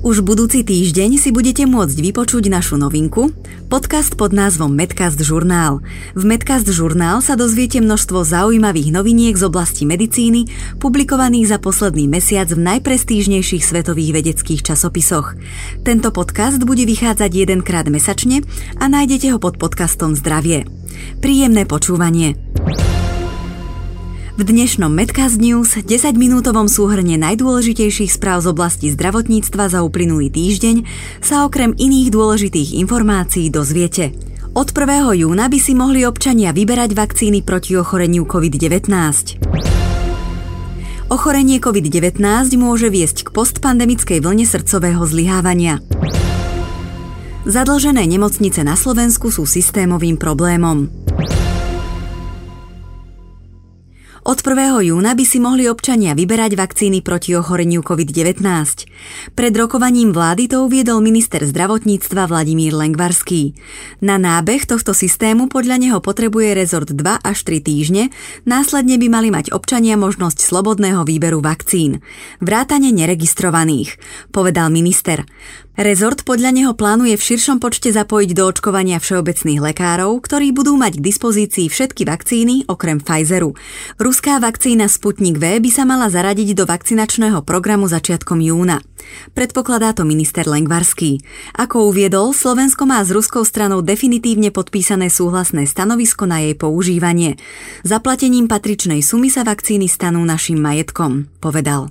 už budúci týždeň si budete môcť vypočuť našu novinku, podcast pod názvom Medcast Žurnál. V Medcast Žurnál sa dozviete množstvo zaujímavých noviniek z oblasti medicíny, publikovaných za posledný mesiac v najprestížnejších svetových vedeckých časopisoch. Tento podcast bude vychádzať jedenkrát mesačne a nájdete ho pod podcastom Zdravie. Príjemné počúvanie. V dnešnom Medcast News 10-minútovom súhrne najdôležitejších správ z oblasti zdravotníctva za uplynulý týždeň sa okrem iných dôležitých informácií dozviete. Od 1. júna by si mohli občania vyberať vakcíny proti ochoreniu COVID-19. Ochorenie COVID-19 môže viesť k postpandemickej vlne srdcového zlyhávania. Zadlžené nemocnice na Slovensku sú systémovým problémom. Od 1. júna by si mohli občania vyberať vakcíny proti ochoreniu COVID-19. Pred rokovaním vlády to uviedol minister zdravotníctva Vladimír Lengvarský. Na nábeh tohto systému podľa neho potrebuje rezort 2 až 3 týždne, následne by mali mať občania možnosť slobodného výberu vakcín. Vrátane neregistrovaných, povedal minister. Rezort podľa neho plánuje v širšom počte zapojiť do očkovania všeobecných lekárov, ktorí budú mať k dispozícii všetky vakcíny okrem Pfizeru. Ruská vakcína Sputnik V by sa mala zaradiť do vakcinačného programu začiatkom júna. Predpokladá to minister Lengvarský. Ako uviedol, Slovensko má s ruskou stranou definitívne podpísané súhlasné stanovisko na jej používanie. Zaplatením patričnej sumy sa vakcíny stanú našim majetkom, povedal.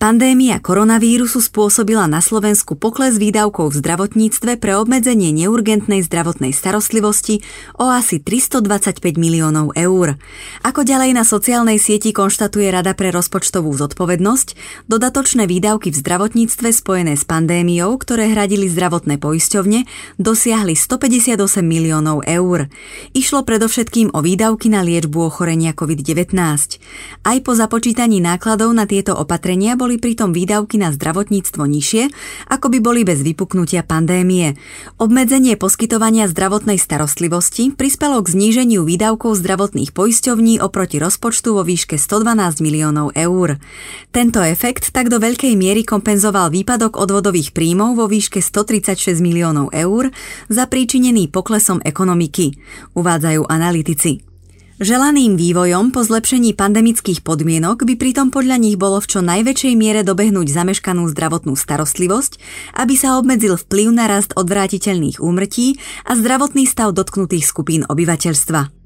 Pandémia koronavírusu spôsobila na Slovensku pokles výdavkov v zdravotníctve pre obmedzenie neurgentnej zdravotnej starostlivosti o asi 325 miliónov eur. Ako ďalej na sociálnej sieti konštatuje Rada pre rozpočtovú zodpovednosť, dodatočné výdavky v zdravotníctve spojené s pandémiou, ktoré hradili zdravotné poisťovne, dosiahli 158 miliónov eur. Išlo predovšetkým o výdavky na liečbu ochorenia COVID-19. Aj po započítaní nákladov na tieto opatrenia boli boli pritom výdavky na zdravotníctvo nižšie, ako by boli bez vypuknutia pandémie. Obmedzenie poskytovania zdravotnej starostlivosti prispelo k zníženiu výdavkov zdravotných poisťovní oproti rozpočtu vo výške 112 miliónov eur. Tento efekt tak do veľkej miery kompenzoval výpadok odvodových príjmov vo výške 136 miliónov eur zapríčinený poklesom ekonomiky, uvádzajú analytici. Želaným vývojom po zlepšení pandemických podmienok by pritom podľa nich bolo v čo najväčšej miere dobehnúť zameškanú zdravotnú starostlivosť, aby sa obmedzil vplyv na rast odvrátiteľných úmrtí a zdravotný stav dotknutých skupín obyvateľstva.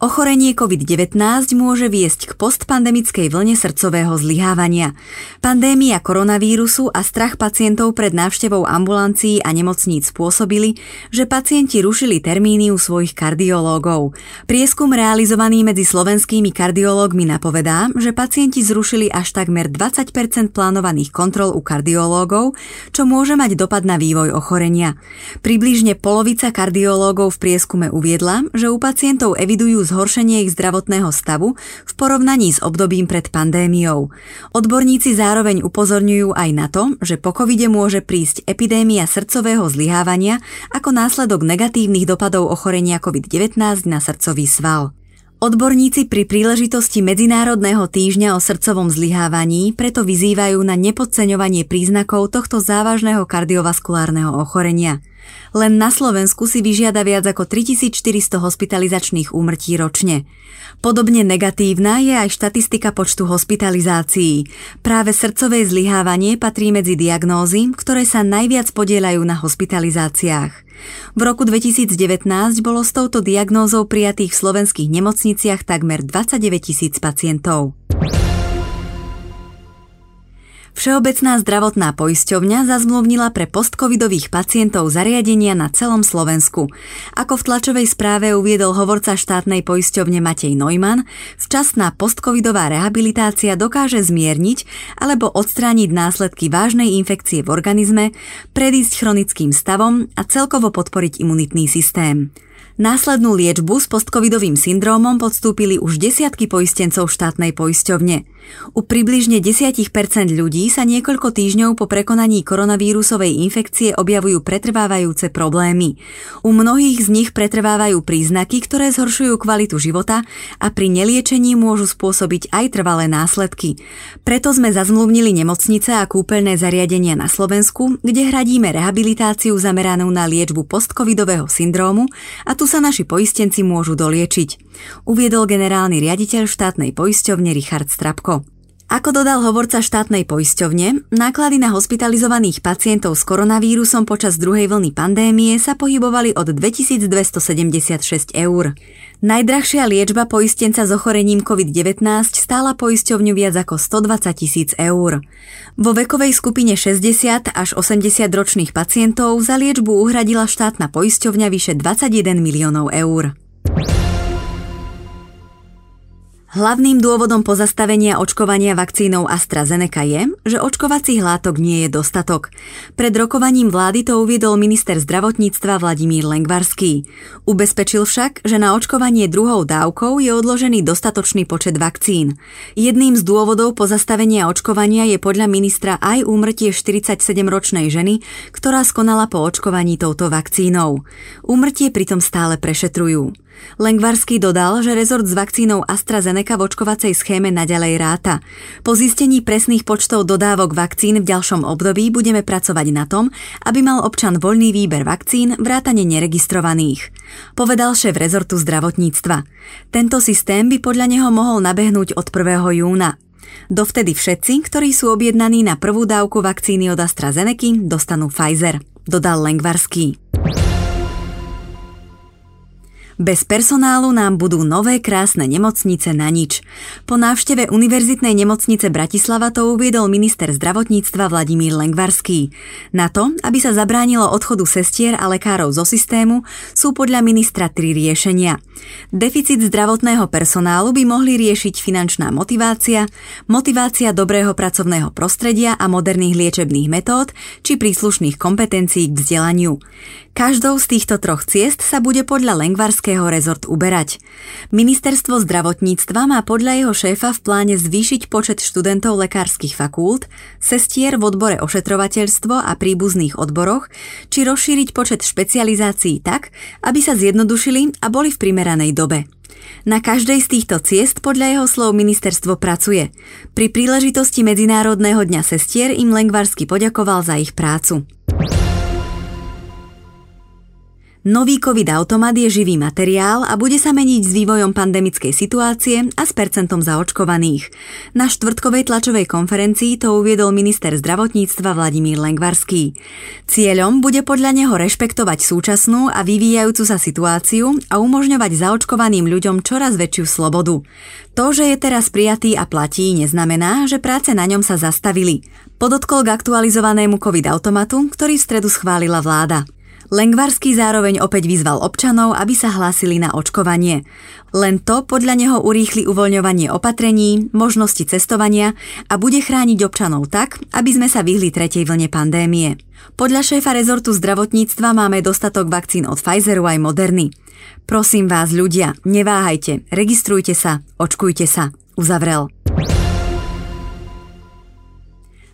Ochorenie COVID-19 môže viesť k postpandemickej vlne srdcového zlyhávania. Pandémia koronavírusu a strach pacientov pred návštevou ambulancií a nemocníc spôsobili, že pacienti rušili termíny u svojich kardiológov. Prieskum realizovaný medzi slovenskými kardiológmi napovedá, že pacienti zrušili až takmer 20% plánovaných kontrol u kardiológov, čo môže mať dopad na vývoj ochorenia. Približne polovica kardiológov v prieskume uviedla, že u pacientov evidujú zhoršenie ich zdravotného stavu v porovnaní s obdobím pred pandémiou. Odborníci zároveň upozorňujú aj na to, že po covide môže prísť epidémia srdcového zlyhávania ako následok negatívnych dopadov ochorenia COVID-19 na srdcový sval. Odborníci pri príležitosti Medzinárodného týždňa o srdcovom zlyhávaní preto vyzývajú na nepodceňovanie príznakov tohto závažného kardiovaskulárneho ochorenia. Len na Slovensku si vyžiada viac ako 3400 hospitalizačných úmrtí ročne. Podobne negatívna je aj štatistika počtu hospitalizácií. Práve srdcové zlyhávanie patrí medzi diagnózy, ktoré sa najviac podielajú na hospitalizáciách. V roku 2019 bolo s touto diagnózou prijatých v slovenských nemocniciach takmer 29 tisíc pacientov. Všeobecná zdravotná poisťovňa zazmluvnila pre postcovidových pacientov zariadenia na celom Slovensku. Ako v tlačovej správe uviedol hovorca štátnej poisťovne Matej Neumann, včasná postcovidová rehabilitácia dokáže zmierniť alebo odstrániť následky vážnej infekcie v organizme, predísť chronickým stavom a celkovo podporiť imunitný systém. Následnú liečbu s postcovidovým syndrómom podstúpili už desiatky poistencov štátnej poisťovne. U približne 10% ľudí sa niekoľko týždňov po prekonaní koronavírusovej infekcie objavujú pretrvávajúce problémy. U mnohých z nich pretrvávajú príznaky, ktoré zhoršujú kvalitu života a pri neliečení môžu spôsobiť aj trvalé následky. Preto sme zazmluvnili nemocnice a kúpeľné zariadenia na Slovensku, kde hradíme rehabilitáciu zameranú na liečbu postcovidového syndrómu a tu sa naši poistenci môžu doliečiť, uviedol generálny riaditeľ štátnej poisťovne Richard Strapko. Ako dodal hovorca štátnej poisťovne, náklady na hospitalizovaných pacientov s koronavírusom počas druhej vlny pandémie sa pohybovali od 2276 eur. Najdrahšia liečba poistenca s ochorením COVID-19 stála poisťovňu viac ako 120 tisíc eur. Vo vekovej skupine 60 až 80 ročných pacientov za liečbu uhradila štátna poisťovňa vyše 21 miliónov eur. Hlavným dôvodom pozastavenia očkovania vakcínou AstraZeneca je, že očkovacích látok nie je dostatok. Pred rokovaním vlády to uviedol minister zdravotníctva Vladimír Lengvarský. Ubezpečil však, že na očkovanie druhou dávkou je odložený dostatočný počet vakcín. Jedným z dôvodov pozastavenia očkovania je podľa ministra aj úmrtie 47-ročnej ženy, ktorá skonala po očkovaní touto vakcínou. Úmrtie pritom stále prešetrujú. Lengvarský dodal, že rezort s vakcínou AstraZeneca v očkovacej schéme naďalej ráta. Po zistení presných počtov dodávok vakcín v ďalšom období budeme pracovať na tom, aby mal občan voľný výber vakcín vrátane neregistrovaných. Povedal šéf rezortu zdravotníctva. Tento systém by podľa neho mohol nabehnúť od 1. júna. Dovtedy všetci, ktorí sú objednaní na prvú dávku vakcíny od AstraZeneca, dostanú Pfizer, dodal Lengvarský. Bez personálu nám budú nové krásne nemocnice na nič. Po návšteve Univerzitnej nemocnice Bratislava to uviedol minister zdravotníctva Vladimír Lengvarský. Na to, aby sa zabránilo odchodu sestier a lekárov zo systému, sú podľa ministra tri riešenia. Deficit zdravotného personálu by mohli riešiť finančná motivácia, motivácia dobrého pracovného prostredia a moderných liečebných metód či príslušných kompetencií k vzdelaniu. Každou z týchto troch ciest sa bude podľa Lengvarského rezort uberať. Ministerstvo zdravotníctva má podľa jeho šéfa v pláne zvýšiť počet študentov lekárskych fakult, sestier v odbore ošetrovateľstvo a príbuzných odboroch, či rozšíriť počet špecializácií tak, aby sa zjednodušili a boli v primeranej dobe. Na každej z týchto ciest podľa jeho slov ministerstvo pracuje. Pri príležitosti Medzinárodného dňa sestier im Lengvarsky poďakoval za ich prácu. Nový COVID-automat je živý materiál a bude sa meniť s vývojom pandemickej situácie a s percentom zaočkovaných. Na štvrtkovej tlačovej konferencii to uviedol minister zdravotníctva Vladimír Lengvarský. Cieľom bude podľa neho rešpektovať súčasnú a vyvíjajúcu sa situáciu a umožňovať zaočkovaným ľuďom čoraz väčšiu slobodu. To, že je teraz prijatý a platí, neznamená, že práce na ňom sa zastavili. Podotkol k aktualizovanému COVID-automatu, ktorý v stredu schválila vláda. Lengvarský zároveň opäť vyzval občanov, aby sa hlásili na očkovanie. Len to podľa neho urýchli uvoľňovanie opatrení, možnosti cestovania a bude chrániť občanov tak, aby sme sa vyhli tretej vlne pandémie. Podľa šéfa rezortu zdravotníctva máme dostatok vakcín od Pfizeru aj Moderny. Prosím vás, ľudia, neváhajte, registrujte sa, očkujte sa, uzavrel.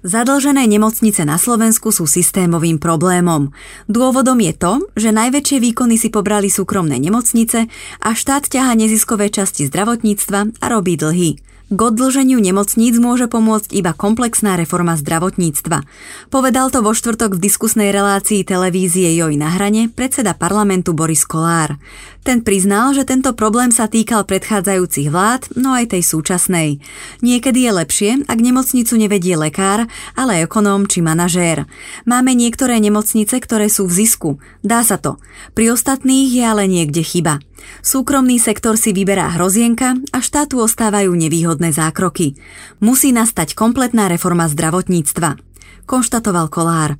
Zadlžené nemocnice na Slovensku sú systémovým problémom. Dôvodom je to, že najväčšie výkony si pobrali súkromné nemocnice a štát ťaha neziskové časti zdravotníctva a robí dlhy. K odlženiu nemocníc môže pomôcť iba komplexná reforma zdravotníctva. Povedal to vo štvrtok v diskusnej relácii televízie Joj na hrane predseda parlamentu Boris Kolár. Ten priznal, že tento problém sa týkal predchádzajúcich vlád, no aj tej súčasnej. Niekedy je lepšie, ak nemocnicu nevedie lekár, ale ekonóm či manažér. Máme niektoré nemocnice, ktoré sú v zisku. Dá sa to. Pri ostatných je ale niekde chyba. Súkromný sektor si vyberá hrozienka a štátu ostávajú nevýhodné zákroky. Musí nastať kompletná reforma zdravotníctva, konštatoval Kolár.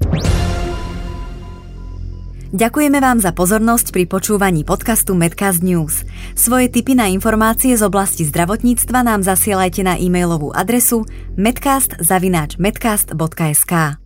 Ďakujeme vám za pozornosť pri počúvaní podcastu Medcast News. Svoje tipy na informácie z oblasti zdravotníctva nám zasielajte na e-mailovú adresu medcast.medcast.sk.